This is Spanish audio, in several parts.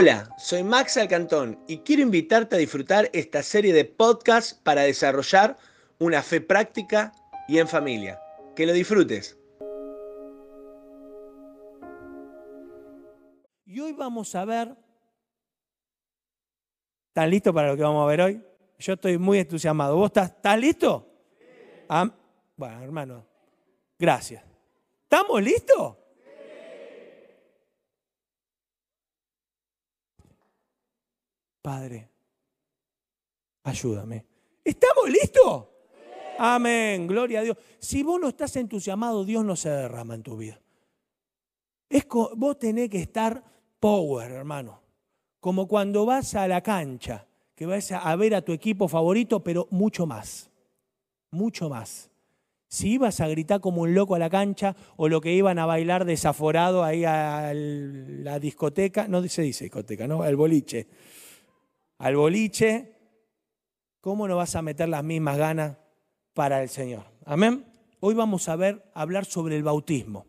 Hola, soy Max Alcantón y quiero invitarte a disfrutar esta serie de podcasts para desarrollar una fe práctica y en familia. Que lo disfrutes. Y hoy vamos a ver... ¿Están listos para lo que vamos a ver hoy? Yo estoy muy entusiasmado. ¿Vos estás, estás listo? Ah, bueno, hermano, gracias. ¿Estamos listos? Padre, ayúdame. ¿Estamos listos? Amén, gloria a Dios. Si vos no estás entusiasmado, Dios no se derrama en tu vida. Es vos tenés que estar power, hermano. Como cuando vas a la cancha, que vas a ver a tu equipo favorito, pero mucho más. Mucho más. Si ibas a gritar como un loco a la cancha o lo que iban a bailar desaforado ahí a la discoteca, no se dice discoteca, ¿no? Al boliche. Al boliche, ¿cómo no vas a meter las mismas ganas para el Señor? Amén. Hoy vamos a ver, hablar sobre el bautismo.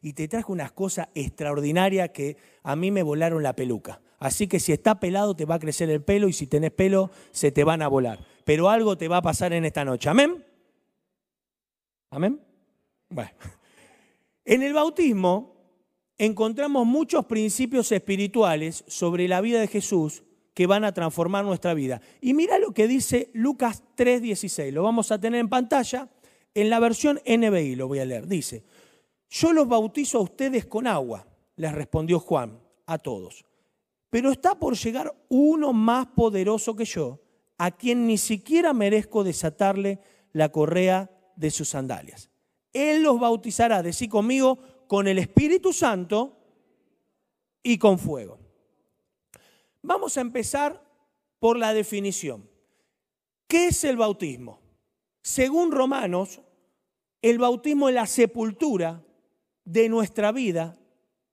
Y te traje unas cosas extraordinarias que a mí me volaron la peluca. Así que si está pelado te va a crecer el pelo y si tenés pelo se te van a volar. Pero algo te va a pasar en esta noche. Amén. Amén. Bueno. En el bautismo encontramos muchos principios espirituales sobre la vida de Jesús que van a transformar nuestra vida. Y mira lo que dice Lucas 3:16. Lo vamos a tener en pantalla. En la versión NBI lo voy a leer. Dice, yo los bautizo a ustedes con agua, les respondió Juan a todos. Pero está por llegar uno más poderoso que yo, a quien ni siquiera merezco desatarle la correa de sus sandalias. Él los bautizará, decí conmigo, con el Espíritu Santo y con fuego. Vamos a empezar por la definición. ¿Qué es el bautismo? Según Romanos, el bautismo es la sepultura de nuestra vida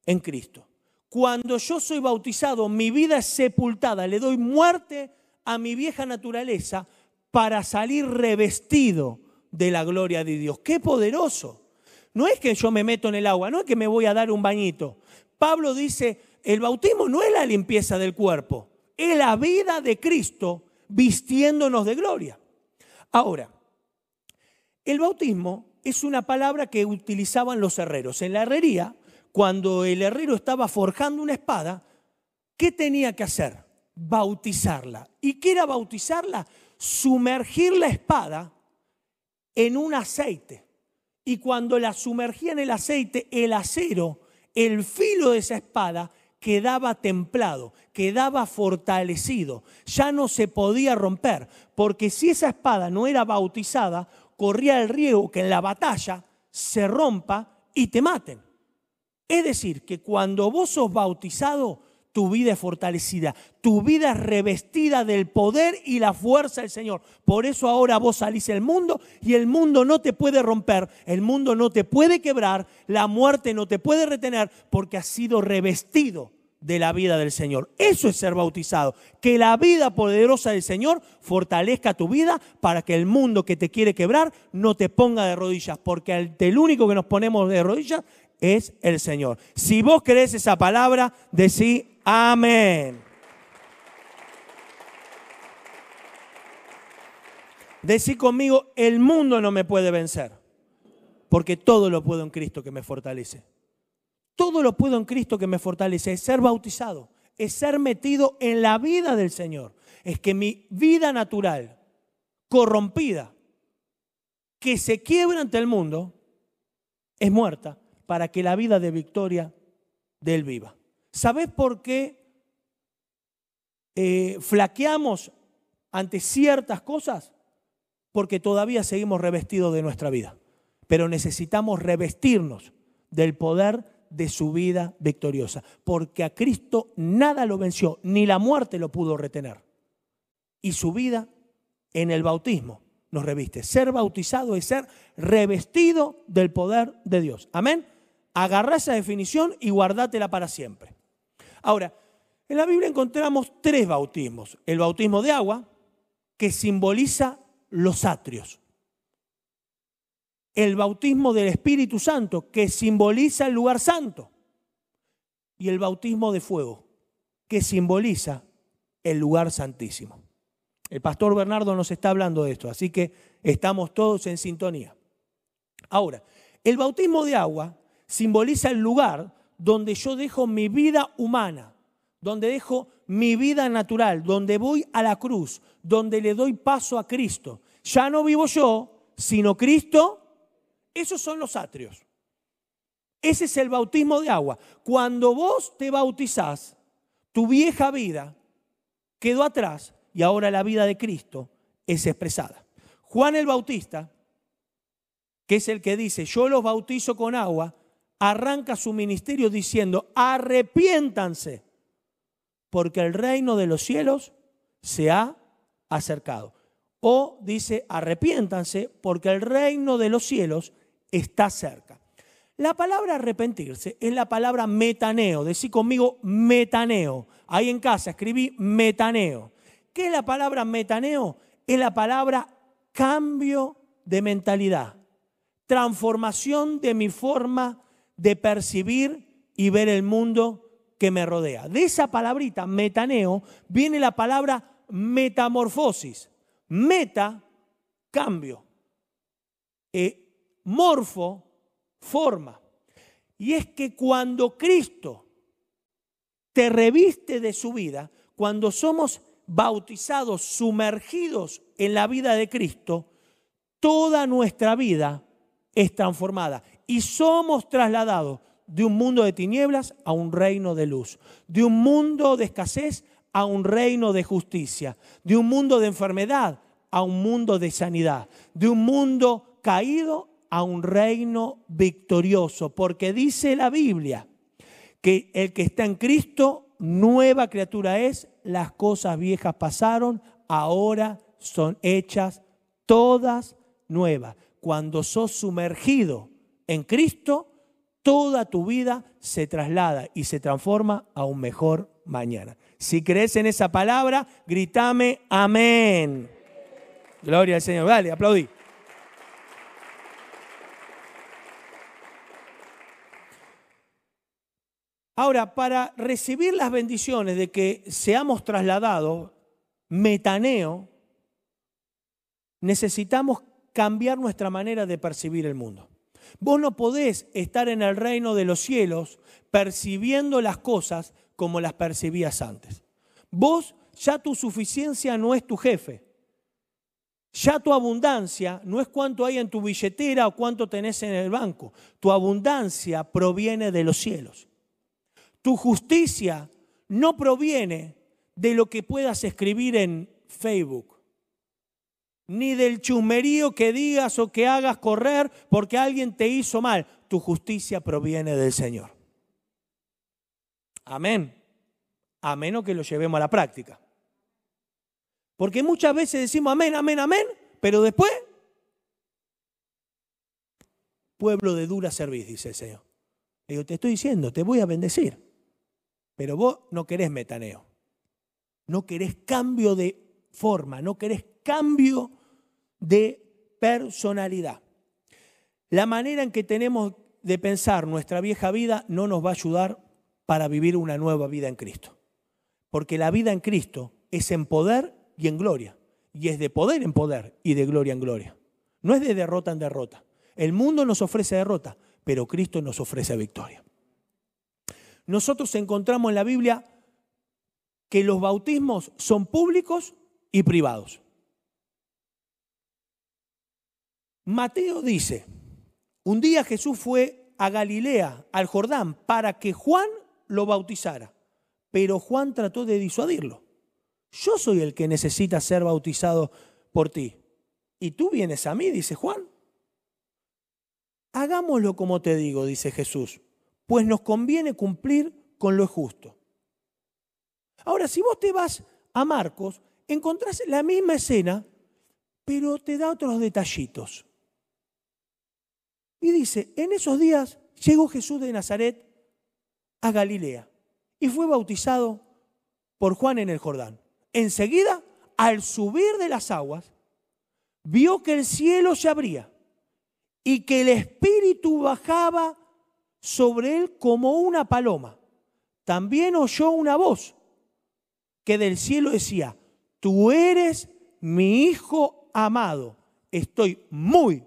en Cristo. Cuando yo soy bautizado, mi vida es sepultada, le doy muerte a mi vieja naturaleza para salir revestido de la gloria de Dios. ¡Qué poderoso! No es que yo me meto en el agua, no es que me voy a dar un bañito. Pablo dice, el bautismo no es la limpieza del cuerpo, es la vida de Cristo vistiéndonos de gloria. Ahora, el bautismo es una palabra que utilizaban los herreros. En la herrería, cuando el herrero estaba forjando una espada, ¿qué tenía que hacer? Bautizarla. ¿Y qué era bautizarla? Sumergir la espada en un aceite. Y cuando la sumergía en el aceite, el acero, el filo de esa espada, quedaba templado, quedaba fortalecido, ya no se podía romper, porque si esa espada no era bautizada, corría el riesgo que en la batalla se rompa y te maten. Es decir, que cuando vos sos bautizado, tu vida es fortalecida, tu vida es revestida del poder y la fuerza del Señor. Por eso ahora vos salís al mundo y el mundo no te puede romper, el mundo no te puede quebrar, la muerte no te puede retener porque has sido revestido de la vida del Señor. Eso es ser bautizado. Que la vida poderosa del Señor fortalezca tu vida para que el mundo que te quiere quebrar no te ponga de rodillas, porque el único que nos ponemos de rodillas es el Señor. Si vos crees esa palabra, decí amén. Decí conmigo, el mundo no me puede vencer, porque todo lo puedo en Cristo que me fortalece. Todo lo puedo en Cristo que me fortalece. Es ser bautizado, es ser metido en la vida del Señor. Es que mi vida natural, corrompida, que se quiebra ante el mundo, es muerta para que la vida de victoria de Él viva. ¿Sabes por qué eh, flaqueamos ante ciertas cosas? Porque todavía seguimos revestidos de nuestra vida. Pero necesitamos revestirnos del poder de su vida victoriosa. Porque a Cristo nada lo venció, ni la muerte lo pudo retener. Y su vida en el bautismo nos reviste. Ser bautizado es ser revestido del poder de Dios. Amén. Agarra esa definición y guardátela para siempre. Ahora, en la Biblia encontramos tres bautismos. El bautismo de agua, que simboliza los atrios. El bautismo del Espíritu Santo, que simboliza el lugar santo. Y el bautismo de fuego, que simboliza el lugar santísimo. El pastor Bernardo nos está hablando de esto, así que estamos todos en sintonía. Ahora, el bautismo de agua simboliza el lugar donde yo dejo mi vida humana, donde dejo mi vida natural, donde voy a la cruz, donde le doy paso a Cristo. Ya no vivo yo, sino Cristo. Esos son los atrios. Ese es el bautismo de agua. Cuando vos te bautizás, tu vieja vida quedó atrás y ahora la vida de Cristo es expresada. Juan el Bautista, que es el que dice, yo los bautizo con agua, arranca su ministerio diciendo, arrepiéntanse, porque el reino de los cielos se ha acercado. O dice, arrepiéntanse, porque el reino de los cielos está cerca. La palabra arrepentirse es la palabra metaneo. Decí conmigo metaneo. Ahí en casa escribí metaneo. ¿Qué es la palabra metaneo? Es la palabra cambio de mentalidad, transformación de mi forma de percibir y ver el mundo que me rodea. De esa palabrita, metaneo, viene la palabra metamorfosis. Meta, cambio. Eh, morfo, forma. Y es que cuando Cristo te reviste de su vida, cuando somos bautizados, sumergidos en la vida de Cristo, toda nuestra vida es transformada y somos trasladados de un mundo de tinieblas a un reino de luz, de un mundo de escasez a un reino de justicia, de un mundo de enfermedad a un mundo de sanidad, de un mundo caído a un reino victorioso, porque dice la Biblia que el que está en Cristo, nueva criatura es, las cosas viejas pasaron, ahora son hechas todas nuevas. Cuando sos sumergido en Cristo, toda tu vida se traslada y se transforma a un mejor mañana. Si crees en esa palabra, gritame amén. Gloria al Señor. Dale, aplaudí. Ahora, para recibir las bendiciones de que seamos trasladados, metaneo, necesitamos cambiar nuestra manera de percibir el mundo. Vos no podés estar en el reino de los cielos percibiendo las cosas como las percibías antes. Vos ya tu suficiencia no es tu jefe. Ya tu abundancia no es cuánto hay en tu billetera o cuánto tenés en el banco. Tu abundancia proviene de los cielos. Tu justicia no proviene de lo que puedas escribir en Facebook, ni del chusmerío que digas o que hagas correr porque alguien te hizo mal. Tu justicia proviene del Señor. Amén. A menos que lo llevemos a la práctica. Porque muchas veces decimos amén, amén, amén, pero después, pueblo de dura servicio, dice el Señor. Le digo, te estoy diciendo, te voy a bendecir. Pero vos no querés metaneo. No querés cambio de forma, no querés cambio de personalidad. La manera en que tenemos de pensar nuestra vieja vida no nos va a ayudar para vivir una nueva vida en Cristo. Porque la vida en Cristo es en poder y en gloria. Y es de poder en poder y de gloria en gloria. No es de derrota en derrota. El mundo nos ofrece derrota, pero Cristo nos ofrece victoria nosotros encontramos en la Biblia que los bautismos son públicos y privados. Mateo dice, un día Jesús fue a Galilea, al Jordán, para que Juan lo bautizara, pero Juan trató de disuadirlo. Yo soy el que necesita ser bautizado por ti. Y tú vienes a mí, dice Juan. Hagámoslo como te digo, dice Jesús pues nos conviene cumplir con lo justo. Ahora, si vos te vas a Marcos, encontrás la misma escena, pero te da otros detallitos. Y dice, en esos días llegó Jesús de Nazaret a Galilea y fue bautizado por Juan en el Jordán. Enseguida, al subir de las aguas, vio que el cielo se abría y que el Espíritu bajaba sobre él como una paloma. También oyó una voz que del cielo decía, tú eres mi hijo amado, estoy muy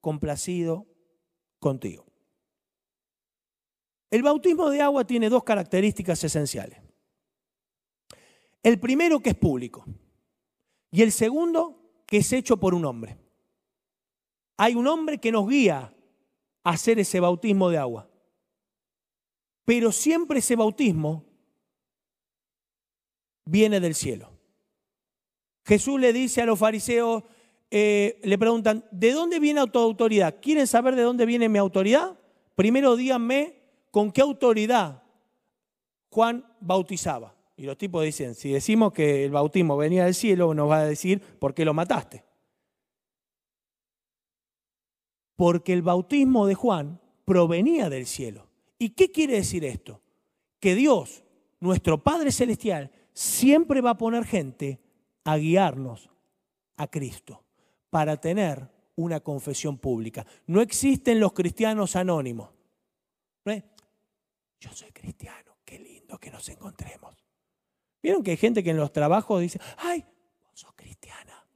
complacido contigo. El bautismo de agua tiene dos características esenciales. El primero que es público y el segundo que es hecho por un hombre. Hay un hombre que nos guía a hacer ese bautismo de agua. Pero siempre ese bautismo viene del cielo. Jesús le dice a los fariseos, eh, le preguntan, ¿de dónde viene tu autoridad? ¿Quieren saber de dónde viene mi autoridad? Primero díganme con qué autoridad Juan bautizaba. Y los tipos dicen, si decimos que el bautismo venía del cielo, nos va a decir, ¿por qué lo mataste? Porque el bautismo de Juan provenía del cielo. ¿Y qué quiere decir esto? Que Dios, nuestro Padre Celestial, siempre va a poner gente a guiarnos a Cristo para tener una confesión pública. No existen los cristianos anónimos. Yo soy cristiano, qué lindo que nos encontremos. ¿Vieron que hay gente que en los trabajos dice, ay, vos sos cristiana,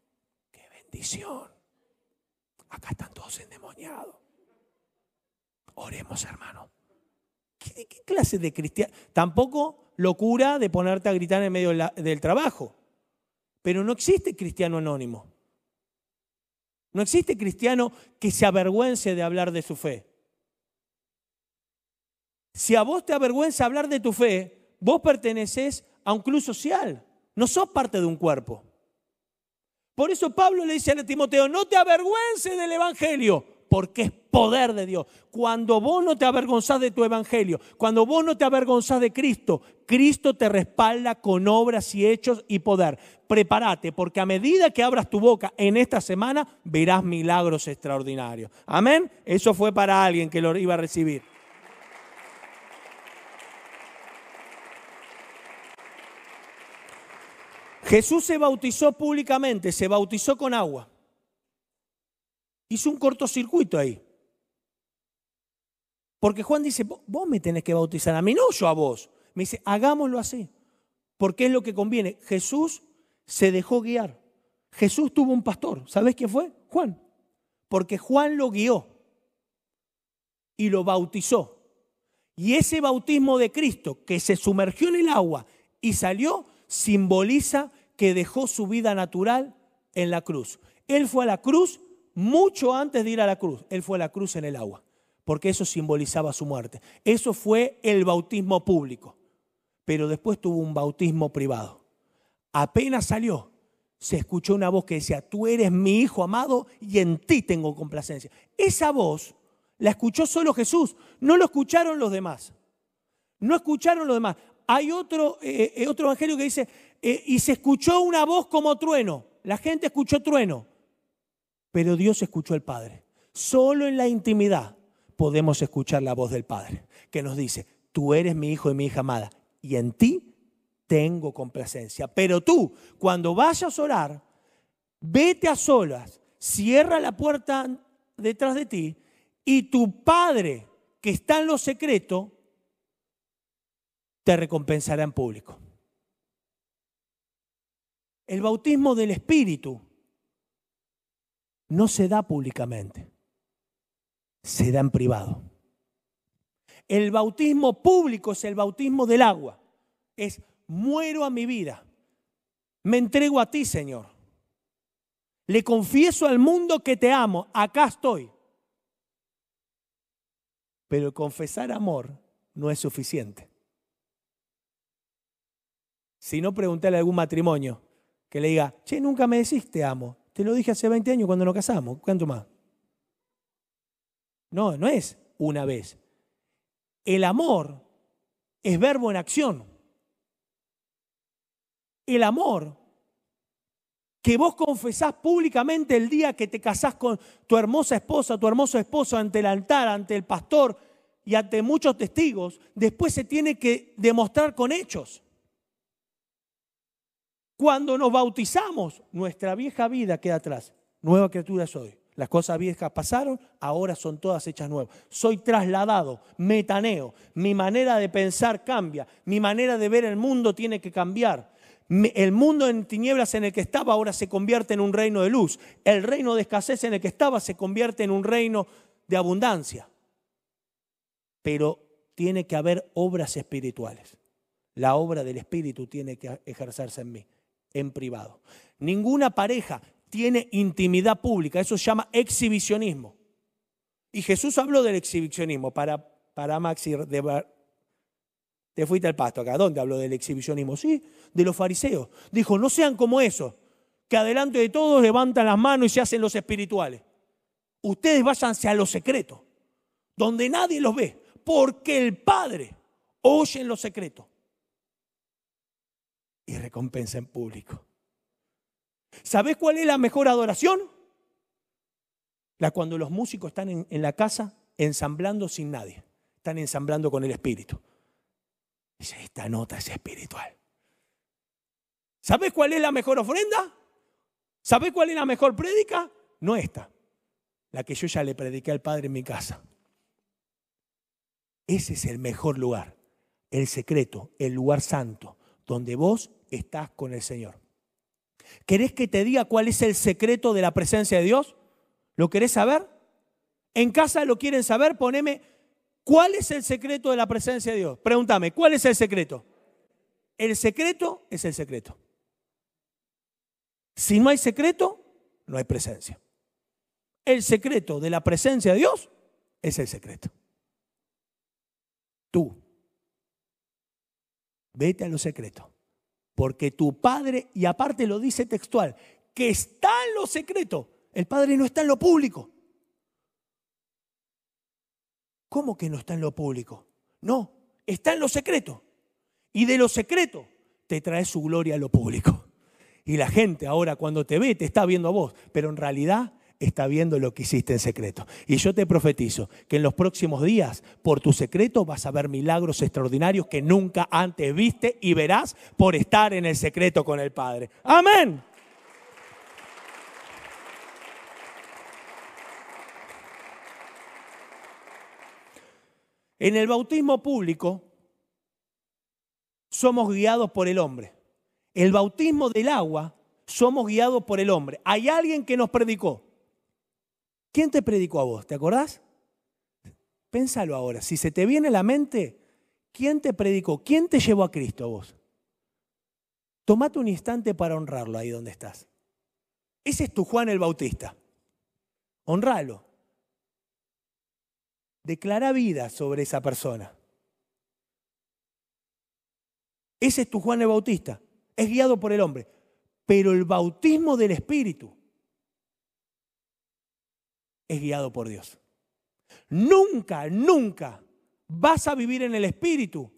qué bendición? Acá están todos endemoniados. Oremos, hermano. ¿Qué, clase de cristiano? Tampoco locura de ponerte a gritar en medio del trabajo. Pero no existe cristiano anónimo. No existe cristiano que se avergüence de hablar de su fe. Si a vos te avergüenza hablar de tu fe, vos perteneces a un club social, no sos parte de un cuerpo. Por eso Pablo le dice a Timoteo, no te avergüences del Evangelio, porque es poder de Dios. Cuando vos no te avergonzás de tu Evangelio, cuando vos no te avergonzás de Cristo, Cristo te respalda con obras y hechos y poder. Prepárate, porque a medida que abras tu boca en esta semana, verás milagros extraordinarios. Amén. Eso fue para alguien que lo iba a recibir. Jesús se bautizó públicamente, se bautizó con agua. Hizo un cortocircuito ahí. Porque Juan dice, vos me tenés que bautizar a mí, no yo a vos. Me dice, hagámoslo así, porque es lo que conviene. Jesús se dejó guiar. Jesús tuvo un pastor. ¿Sabés quién fue? Juan. Porque Juan lo guió y lo bautizó. Y ese bautismo de Cristo que se sumergió en el agua y salió, simboliza que dejó su vida natural en la cruz. Él fue a la cruz mucho antes de ir a la cruz. Él fue a la cruz en el agua, porque eso simbolizaba su muerte. Eso fue el bautismo público. Pero después tuvo un bautismo privado. Apenas salió, se escuchó una voz que decía, tú eres mi hijo amado y en ti tengo complacencia. Esa voz la escuchó solo Jesús, no lo escucharon los demás. No escucharon los demás. Hay otro, eh, eh, otro evangelio que dice, eh, y se escuchó una voz como trueno. La gente escuchó trueno, pero Dios escuchó al Padre. Solo en la intimidad podemos escuchar la voz del Padre, que nos dice, tú eres mi hijo y mi hija amada, y en ti tengo complacencia. Pero tú, cuando vayas a orar, vete a solas, cierra la puerta detrás de ti, y tu Padre, que está en lo secreto, te recompensará en público. El bautismo del Espíritu no se da públicamente, se da en privado. El bautismo público es el bautismo del agua. Es muero a mi vida, me entrego a ti, Señor. Le confieso al mundo que te amo, acá estoy. Pero confesar amor no es suficiente. Si no, pregúntale a algún matrimonio, que le diga, che, nunca me decís te amo. Te lo dije hace 20 años cuando nos casamos. ¿Cuánto más? No, no es una vez. El amor es verbo en acción. El amor que vos confesás públicamente el día que te casás con tu hermosa esposa, tu hermoso esposo ante el altar, ante el pastor y ante muchos testigos, después se tiene que demostrar con hechos. Cuando nos bautizamos, nuestra vieja vida queda atrás. Nueva criatura soy. Las cosas viejas pasaron, ahora son todas hechas nuevas. Soy trasladado, metaneo. Mi manera de pensar cambia. Mi manera de ver el mundo tiene que cambiar. El mundo en tinieblas en el que estaba ahora se convierte en un reino de luz. El reino de escasez en el que estaba se convierte en un reino de abundancia. Pero tiene que haber obras espirituales. La obra del Espíritu tiene que ejercerse en mí, en privado. Ninguna pareja tiene intimidad pública, eso se llama exhibicionismo. Y Jesús habló del exhibicionismo para, para Maxi de, te fuiste al pasto acá. ¿Dónde habló del exhibicionismo? Sí, de los fariseos. Dijo, no sean como esos, que adelante de todos levantan las manos y se hacen los espirituales. Ustedes váyanse a lo secreto, donde nadie los ve, porque el Padre oye en lo secreto y recompensa en público. ¿Sabes cuál es la mejor adoración? La cuando los músicos están en, la casa ensamblando sin nadie, están ensamblando con el Espíritu. Esta nota es espiritual. ¿Sabes cuál es la mejor ofrenda? ¿Sabes cuál es la mejor prédica? No esta, la que yo ya le prediqué al Padre en mi casa. Ese es el mejor lugar, el secreto, el lugar santo, donde vos estás con el Señor. ¿Querés que te diga cuál es el secreto de la presencia de Dios? ¿Lo querés saber? En casa lo quieren saber, poneme ¿Cuál es el secreto de la presencia de Dios? Pregúntame, ¿cuál es el secreto? El secreto es el secreto. Si no hay secreto, no hay presencia. El secreto de la presencia de Dios es el secreto. Tú, vete a lo secreto. Porque tu Padre, y aparte lo dice textual, que está en lo secreto, el Padre no está en lo público. ¿Cómo que no está en lo público? No, está en lo secreto. Y de lo secreto te trae su gloria a lo público. Y la gente ahora cuando te ve te está viendo a vos, pero en realidad está viendo lo que hiciste en secreto. Y yo te profetizo que en los próximos días, por tu secreto, vas a ver milagros extraordinarios que nunca antes viste y verás por estar en el secreto con el Padre. Amén. En el bautismo público somos guiados por el hombre. El bautismo del agua somos guiados por el hombre. Hay alguien que nos predicó. ¿Quién te predicó a vos? ¿Te acordás? Pénsalo ahora. Si se te viene a la mente, ¿quién te predicó? ¿Quién te llevó a Cristo a vos? Tomate un instante para honrarlo ahí donde estás. Ese es tu Juan el Bautista. Honralo declara vida sobre esa persona. Ese es tu Juan el Bautista. Es guiado por el hombre. Pero el bautismo del Espíritu es guiado por Dios. Nunca, nunca vas a vivir en el Espíritu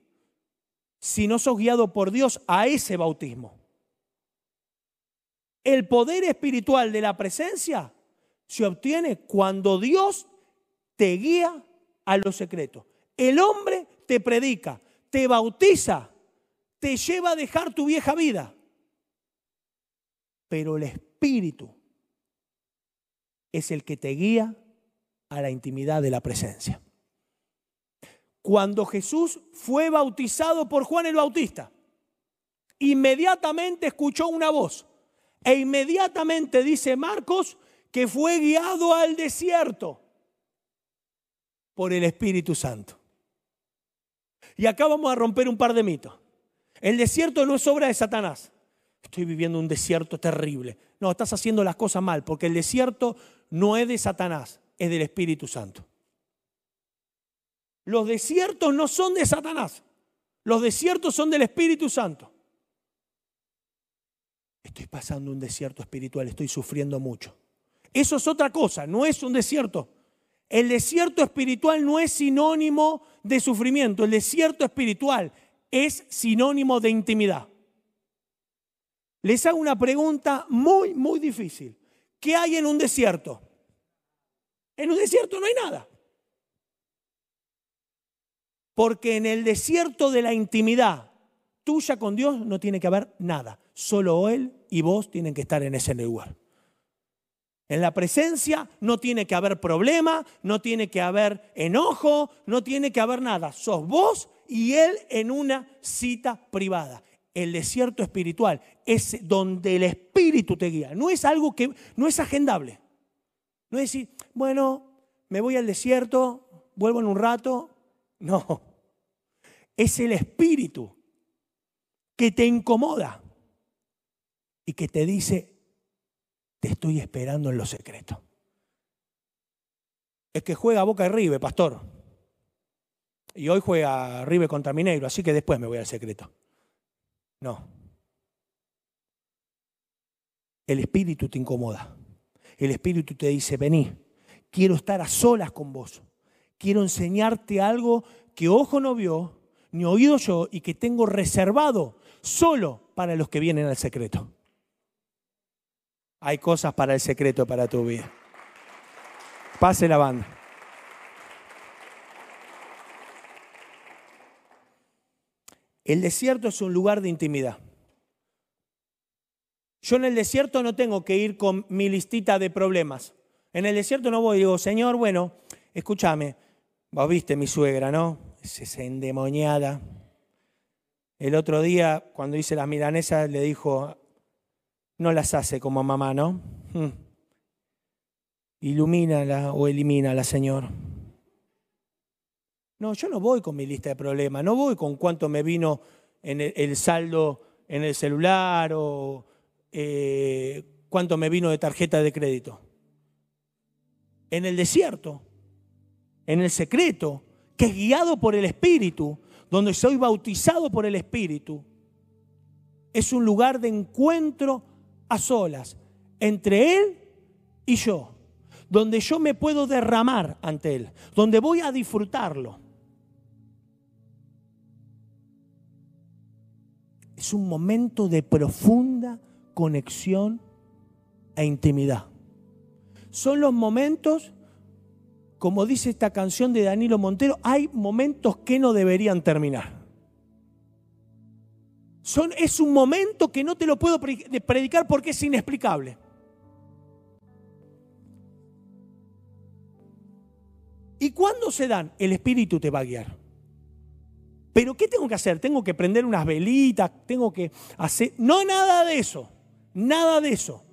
si no sos guiado por Dios a ese bautismo. El poder espiritual de la presencia se obtiene cuando Dios te guía a lo secreto. El hombre te predica, te bautiza, te lleva a dejar tu vieja vida. Pero el Espíritu es el que te guía a la intimidad de la presencia. Cuando Jesús fue bautizado por Juan el Bautista, inmediatamente escuchó una voz e inmediatamente dice Marcos que fue guiado al desierto por el Espíritu Santo. Y acá vamos a romper un par de mitos. El desierto no es obra de Satanás. Estoy viviendo un desierto terrible. No, estás haciendo las cosas mal, porque el desierto no es de Satanás, es del Espíritu Santo. Los desiertos no son de Satanás, los desiertos son del Espíritu Santo. Estoy pasando un desierto espiritual, estoy sufriendo mucho. Eso es otra cosa, no es un desierto. El desierto espiritual no es sinónimo de sufrimiento, el desierto espiritual es sinónimo de intimidad. Les hago una pregunta muy, muy difícil. ¿Qué hay en un desierto? En un desierto no hay nada. Porque en el desierto de la intimidad tuya con Dios no tiene que haber nada. Solo Él y vos tienen que estar en ese lugar. En la presencia no tiene que haber problema, no tiene que haber enojo, no tiene que haber nada. Sos vos y Él en una cita privada. El desierto espiritual es donde el espíritu te guía. No es algo que no es agendable. No es decir, bueno, me voy al desierto, vuelvo en un rato. No. Es el espíritu que te incomoda y que te dice, te estoy esperando en lo secreto. Es que juega Boca y Rive, pastor. Y hoy juega Rive contra Mineiro, así que después me voy al secreto. No. El espíritu te incomoda. El espíritu te dice, vení, quiero estar a solas con vos. Quiero enseñarte algo que ojo no vio, ni oído yo, y que tengo reservado solo para los que vienen al secreto. Hay cosas para el secreto para tu vida. Pase la banda. El desierto es un lugar de intimidad. Yo en el desierto no tengo que ir con mi listita de problemas. En el desierto no voy y digo, Señor, bueno, escúchame, vos viste mi suegra, ¿no? Es endemoniada. El otro día, cuando hice las milanesas, le dijo, no las hace como mamá, ¿no? Hmm. Ilumínala o elimínala, Señor. No, yo no voy con mi lista de problemas, no voy con cuánto me vino en el, saldo en el celular o eh, cuánto me vino de tarjeta de crédito. En el desierto, en el secreto, que es guiado por el Espíritu, donde soy bautizado por el Espíritu, es un lugar de encuentro a solas entre Él y yo, donde yo me puedo derramar ante Él, donde voy a disfrutarlo. Es un momento de profunda conexión e intimidad. Son los momentos, como dice esta canción de Danilo Montero, hay momentos que no deberían terminar. Es un momento que no te lo puedo predicar porque es inexplicable. ¿Y cuándo se dan? El Espíritu te va a guiar. Pero ¿qué tengo que hacer? Tengo que prender unas velitas, tengo que hacer... No, nada de eso, nada de eso.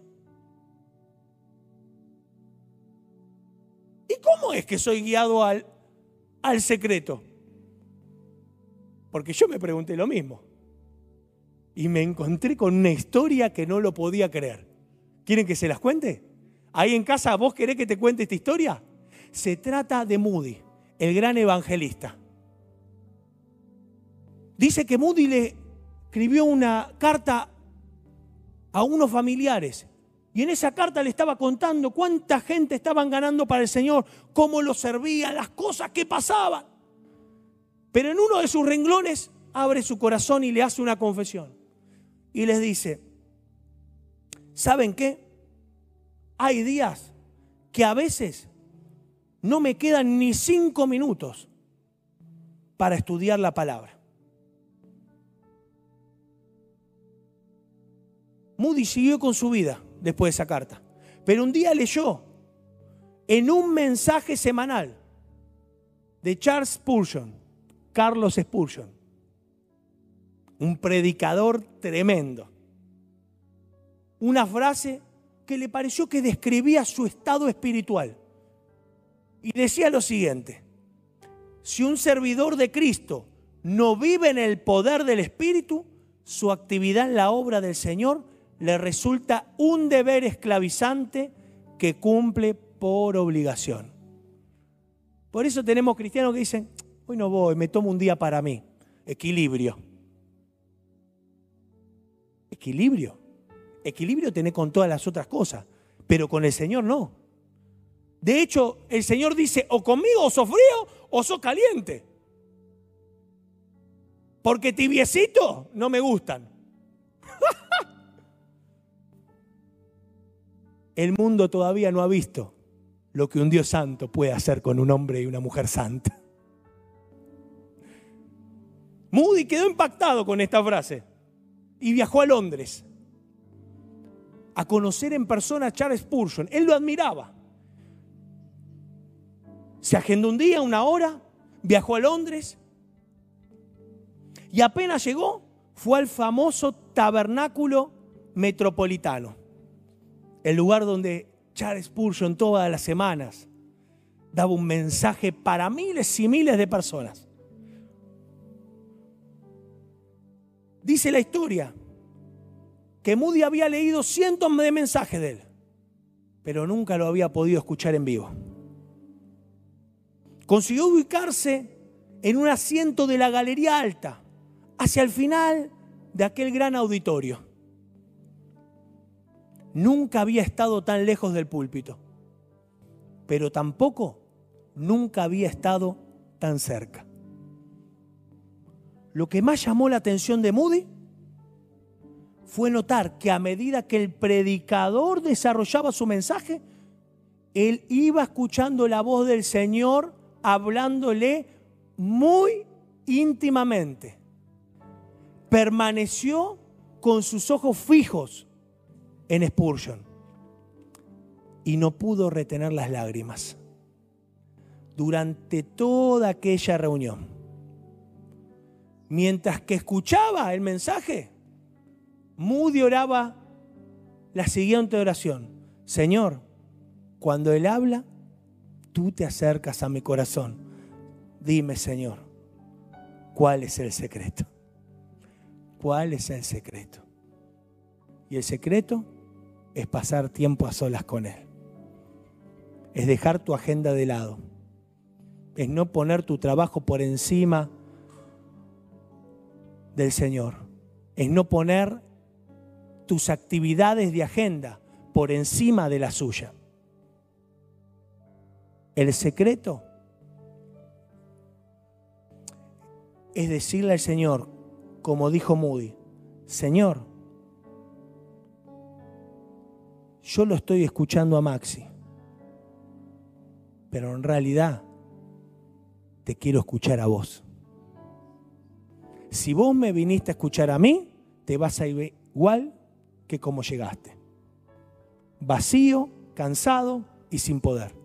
¿Y cómo es que soy guiado al, al secreto? Porque yo me pregunté lo mismo. Y me encontré con una historia que no lo podía creer. ¿Quieren que se las cuente? Ahí en casa, ¿vos querés que te cuente esta historia? Se trata de Moody, el gran evangelista. Dice que Moody le escribió una carta a unos familiares y en esa carta le estaba contando cuánta gente estaban ganando para el Señor, cómo lo servían, las cosas que pasaban. Pero en uno de sus renglones abre su corazón y le hace una confesión. Y les dice, ¿saben qué? Hay días que a veces no me quedan ni cinco minutos para estudiar la palabra. Moody siguió con su vida después de esa carta. Pero un día leyó en un mensaje semanal de Charles Spurgeon, Carlos Spurgeon, un predicador tremendo, una frase que le pareció que describía su estado espiritual. Y decía lo siguiente, si un servidor de Cristo no vive en el poder del Espíritu, su actividad en la obra del Señor le resulta un deber esclavizante que cumple por obligación. Por eso tenemos cristianos que dicen, hoy no voy, me tomo un día para mí. Equilibrio. Equilibrio. Equilibrio tiene con todas las otras cosas, pero con el Señor no. De hecho, el Señor dice, o conmigo o sos frío o sos caliente. Porque tibiecito no me gustan. El mundo todavía no ha visto lo que un Dios santo puede hacer con un hombre y una mujer santa. Moody quedó impactado con esta frase y viajó a Londres a conocer en persona a Charles Spurgeon. Él lo admiraba. Se agendó un día, una hora, viajó a Londres y apenas llegó, fue al famoso tabernáculo metropolitano, el lugar donde Charles Spurgeon todas las semanas daba un mensaje para miles y miles de personas. Dice la historia que Moody había leído cientos de mensajes de él, pero nunca lo había podido escuchar en vivo. Consiguió ubicarse en un asiento de la galería alta, hacia el final de aquel gran auditorio. Nunca había estado tan lejos del púlpito, pero tampoco nunca había estado tan cerca. Lo que más llamó la atención de Moody fue notar que a medida que el predicador desarrollaba su mensaje, él iba escuchando la voz del Señor hablándole muy íntimamente. Permaneció con sus ojos fijos en Spurgeon y no pudo retener las lágrimas durante toda aquella reunión. Mientras que escuchaba el mensaje, Moody oraba la siguiente oración. Señor, cuando Él habla, tú te acercas a mi corazón. Dime, Señor, ¿cuál es el secreto? ¿Cuál es el secreto? Y el secreto es pasar tiempo a solas con Él. Es dejar tu agenda de lado. Es no poner tu trabajo por encima del Señor. Es no poner tus actividades de agenda por encima de la suya. El secreto es decirle al Señor, como dijo Moody, Señor, yo lo estoy escuchando a Maxi, pero en realidad te quiero escuchar a vos. Si vos me viniste a escuchar a mí, te vas a ir igual que como llegaste. Vacío, cansado y sin poder.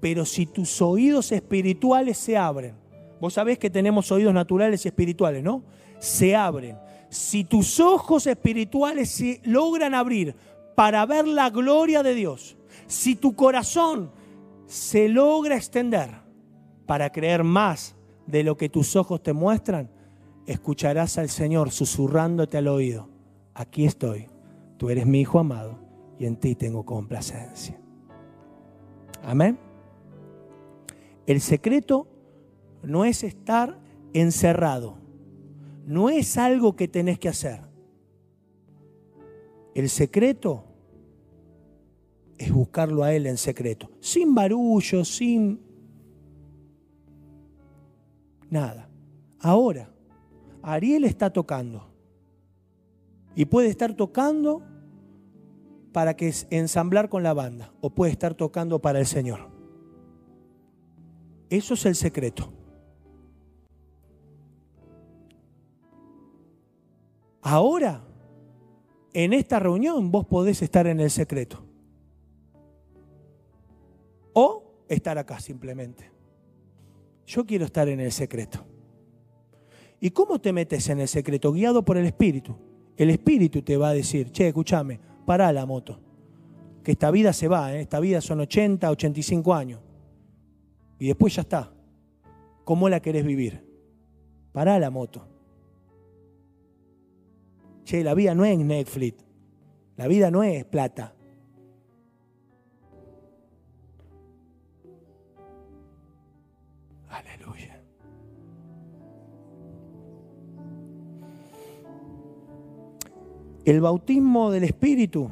Pero si tus oídos espirituales se abren, vos sabés que tenemos oídos naturales y espirituales, ¿no? Se abren. Si tus ojos espirituales se logran abrir para ver la gloria de Dios, si tu corazón se logra extender para creer más de lo que tus ojos te muestran, escucharás al Señor susurrándote al oído, aquí estoy, tú eres mi Hijo amado y en ti tengo complacencia. Amén. El secreto no es estar encerrado, no es algo que tenés que hacer. El secreto es buscarlo a Él en secreto, sin barullo, sin nada. Ahora, Ariel está tocando y puede estar tocando para que ensamblar con la banda o puede estar tocando para el Señor. Eso es el secreto. Ahora en esta reunión vos podés estar en el secreto. O estar acá simplemente. Yo quiero estar en el secreto. ¿Y cómo te metes en el secreto? Guiado por el Espíritu. El Espíritu te va a decir, che, escúchame, para la moto. Que esta vida se va, ¿eh? esta vida son 80, 85 años. Y después ya está. ¿Cómo la querés vivir? Para la moto. Che, la vida no es Netflix. La vida no es plata. El bautismo del Espíritu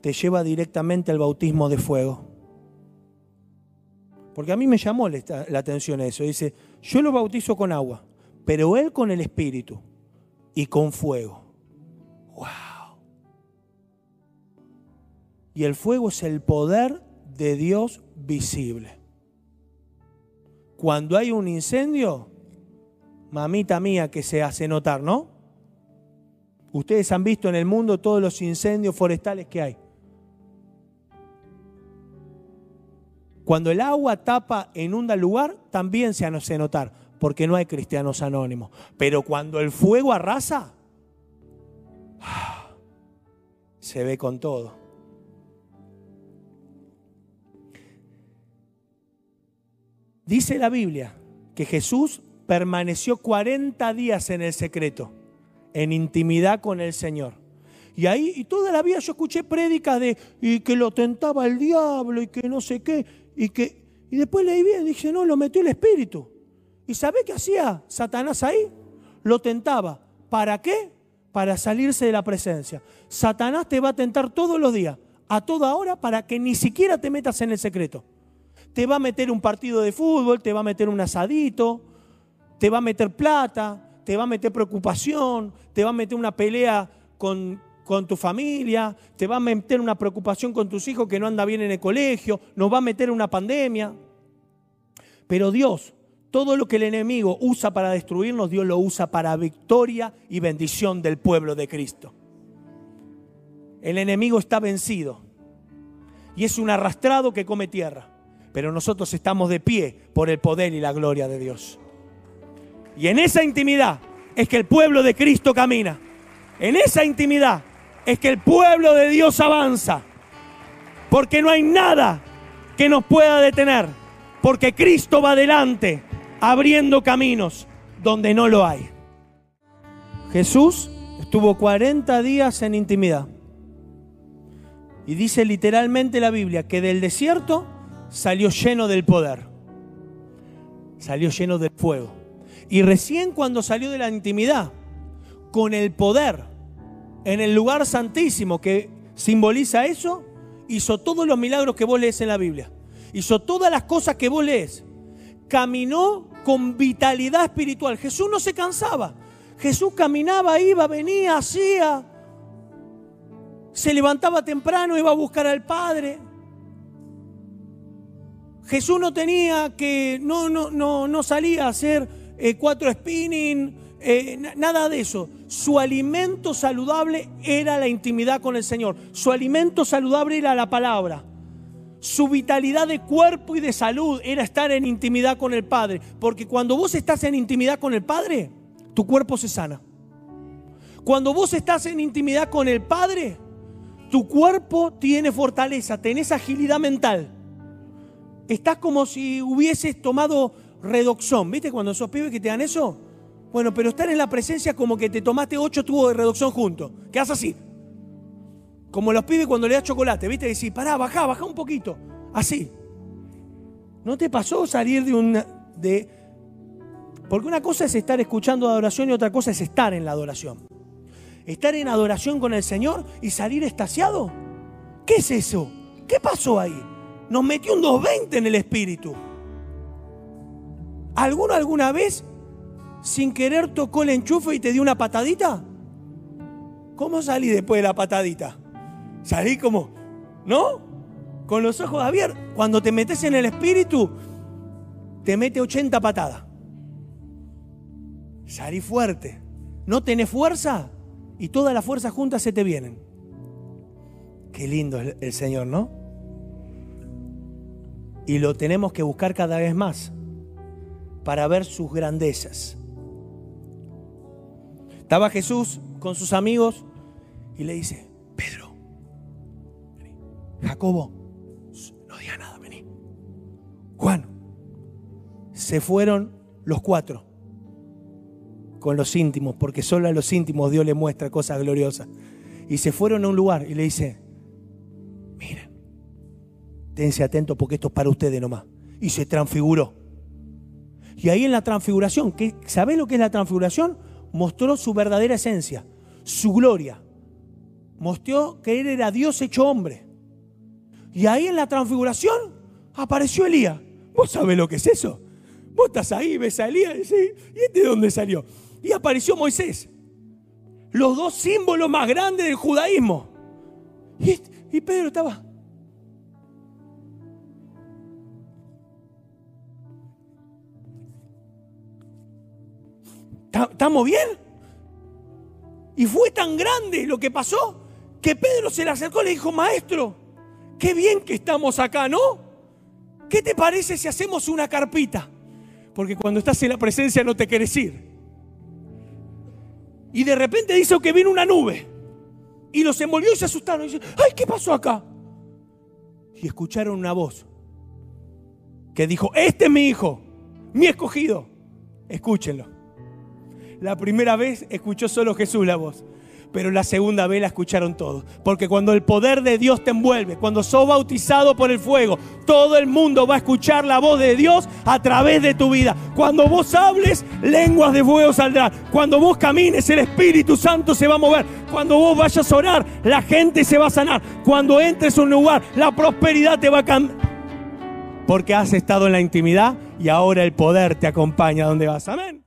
te lleva directamente al bautismo de fuego. Porque a mí me llamó la atención eso. Dice, yo lo bautizo con agua, pero él con el Espíritu y con fuego. ¡Wow! Y el fuego es el poder de Dios visible. Cuando hay un incendio, mamita mía que se hace notar, ¿no? Ustedes han visto en el mundo todos los incendios forestales que hay. Cuando el agua tapa, inunda el lugar, también se hace notar. porque no hay cristianos anónimos. Pero cuando el fuego arrasa, se ve con todo. Dice la Biblia que Jesús permaneció 40 días en el secreto, en intimidad con el Señor. Y ahí, y toda la vida yo escuché prédicas de y que lo tentaba el diablo y que no sé qué, y que y después leí bien, dije, no, lo metió el Espíritu. ¿Y sabe qué hacía Satanás ahí? Lo tentaba. ¿Para qué? Para salirse de la presencia. Satanás te va a tentar todos los días, a toda hora, para que ni siquiera te metas en el secreto. Te va a meter un partido de fútbol, te va a meter un asadito, te va a meter plata, te va a meter preocupación, te va a meter una pelea con, con tu familia, te va a meter una preocupación con tus hijos que no anda bien en el colegio, nos va a meter una pandemia. Pero Dios, todo lo que el enemigo usa para destruirnos, Dios lo usa para victoria y bendición del pueblo de Cristo. El enemigo está vencido y es un arrastrado que come tierra, pero nosotros estamos de pie por el poder y la gloria de Dios. Y en esa intimidad es que el pueblo de Cristo camina. En esa intimidad es que el pueblo de Dios avanza. Porque no hay nada que nos pueda detener. Porque Cristo va adelante abriendo caminos donde no lo hay. Jesús estuvo 40 días en intimidad. Y dice literalmente la Biblia que del desierto salió lleno del poder. Salió lleno del fuego. Y recién cuando salió de la intimidad, con el poder en el lugar santísimo que simboliza eso, hizo todos los milagros que vos lees en la Biblia. Hizo todas las cosas que vos lees. Caminó con vitalidad espiritual. Jesús no se cansaba. Jesús caminaba, iba, venía, hacía. Se levantaba temprano, iba a buscar al Padre. Jesús no tenía que, no, no, no, no salía a hacer eh, cuatro spinning, eh, nada de eso. Su alimento saludable era la intimidad con el Señor. Su alimento saludable era la palabra. Su vitalidad de cuerpo y de salud era estar en intimidad con el Padre. Porque cuando vos estás en intimidad con el Padre, tu cuerpo se sana. Cuando vos estás en intimidad con el Padre, tu cuerpo tiene fortaleza, tenés agilidad mental. Estás como si hubieses tomado redoxón. ¿Viste cuando sos pibes que te dan eso? Bueno, pero estar en la presencia como que te tomaste ocho tubos de reducción juntos. ¿Qué haces así? Como los pibes cuando le das chocolate, ¿viste? Decís, pará, baja, baja un poquito. Así. ¿No te pasó salir de un... De, porque una cosa es estar escuchando adoración y otra cosa es estar en la adoración. Estar en adoración con el Señor y salir estaciado. ¿Qué es eso? ¿Qué pasó ahí? Nos metió un 220 en el espíritu. ¿Alguno alguna vez sin querer tocó el enchufe y te dio una patadita? ¿Cómo salí después de la patadita? Salí como, ¿no? Con los ojos abiertos. Cuando te metes en el espíritu, te mete 80 patadas. Salí fuerte. No tenés fuerza y todas las fuerzas juntas se te vienen. Qué lindo es el Señor, ¿no? Y lo tenemos que buscar cada vez más para ver sus grandezas. Estaba Jesús con sus amigos y le dice, Pedro, Jacobo, no diga nada, vení. Juan, se fueron los cuatro con los íntimos, porque solo a los íntimos Dios le muestra cosas gloriosas. Y se fueron a un lugar y le dice, miren, tense atentos porque esto es para ustedes nomás. Y se transfiguró. Y ahí en la transfiguración, ¿sabés lo que es la transfiguración? mostró su verdadera esencia, su gloria. Mostró que él era Dios hecho hombre. Y ahí en la transfiguración apareció Elías. ¿Vos sabés lo que es eso? Vos estás ahí, ves a Elías y decís, ¿y este de dónde salió? Y apareció Moisés. Los dos símbolos más grandes del judaísmo. Y, y Pedro estaba, ¿Estamos bien? Y fue tan grande lo que pasó que Pedro se le acercó y le dijo, maestro, qué bien que estamos acá, ¿no? ¿Qué te parece si hacemos una carpita? Porque cuando estás en la presencia no te quieres ir. Y de repente dice que vino una nube. Y los envolvió y se asustaron. Y dicen, ay, ¿qué pasó acá? Y escucharon una voz que dijo, este es mi hijo, mi escogido. Escúchenlo. La primera vez escuchó solo Jesús la voz pero la segunda vez la escucharon todos. Porque cuando el poder de Dios te envuelve, cuando sos bautizado por el fuego, todo el mundo va a escuchar la voz de Dios a través de tu vida. Cuando vos hables, lenguas de fuego saldrán. Cuando vos camines, el Espíritu Santo se va a mover. Cuando vos vayas a orar, la gente se va a sanar. Cuando entres a un lugar, la prosperidad te va a cambiar. Porque has estado en la intimidad y ahora el poder te acompaña donde vas. Amén.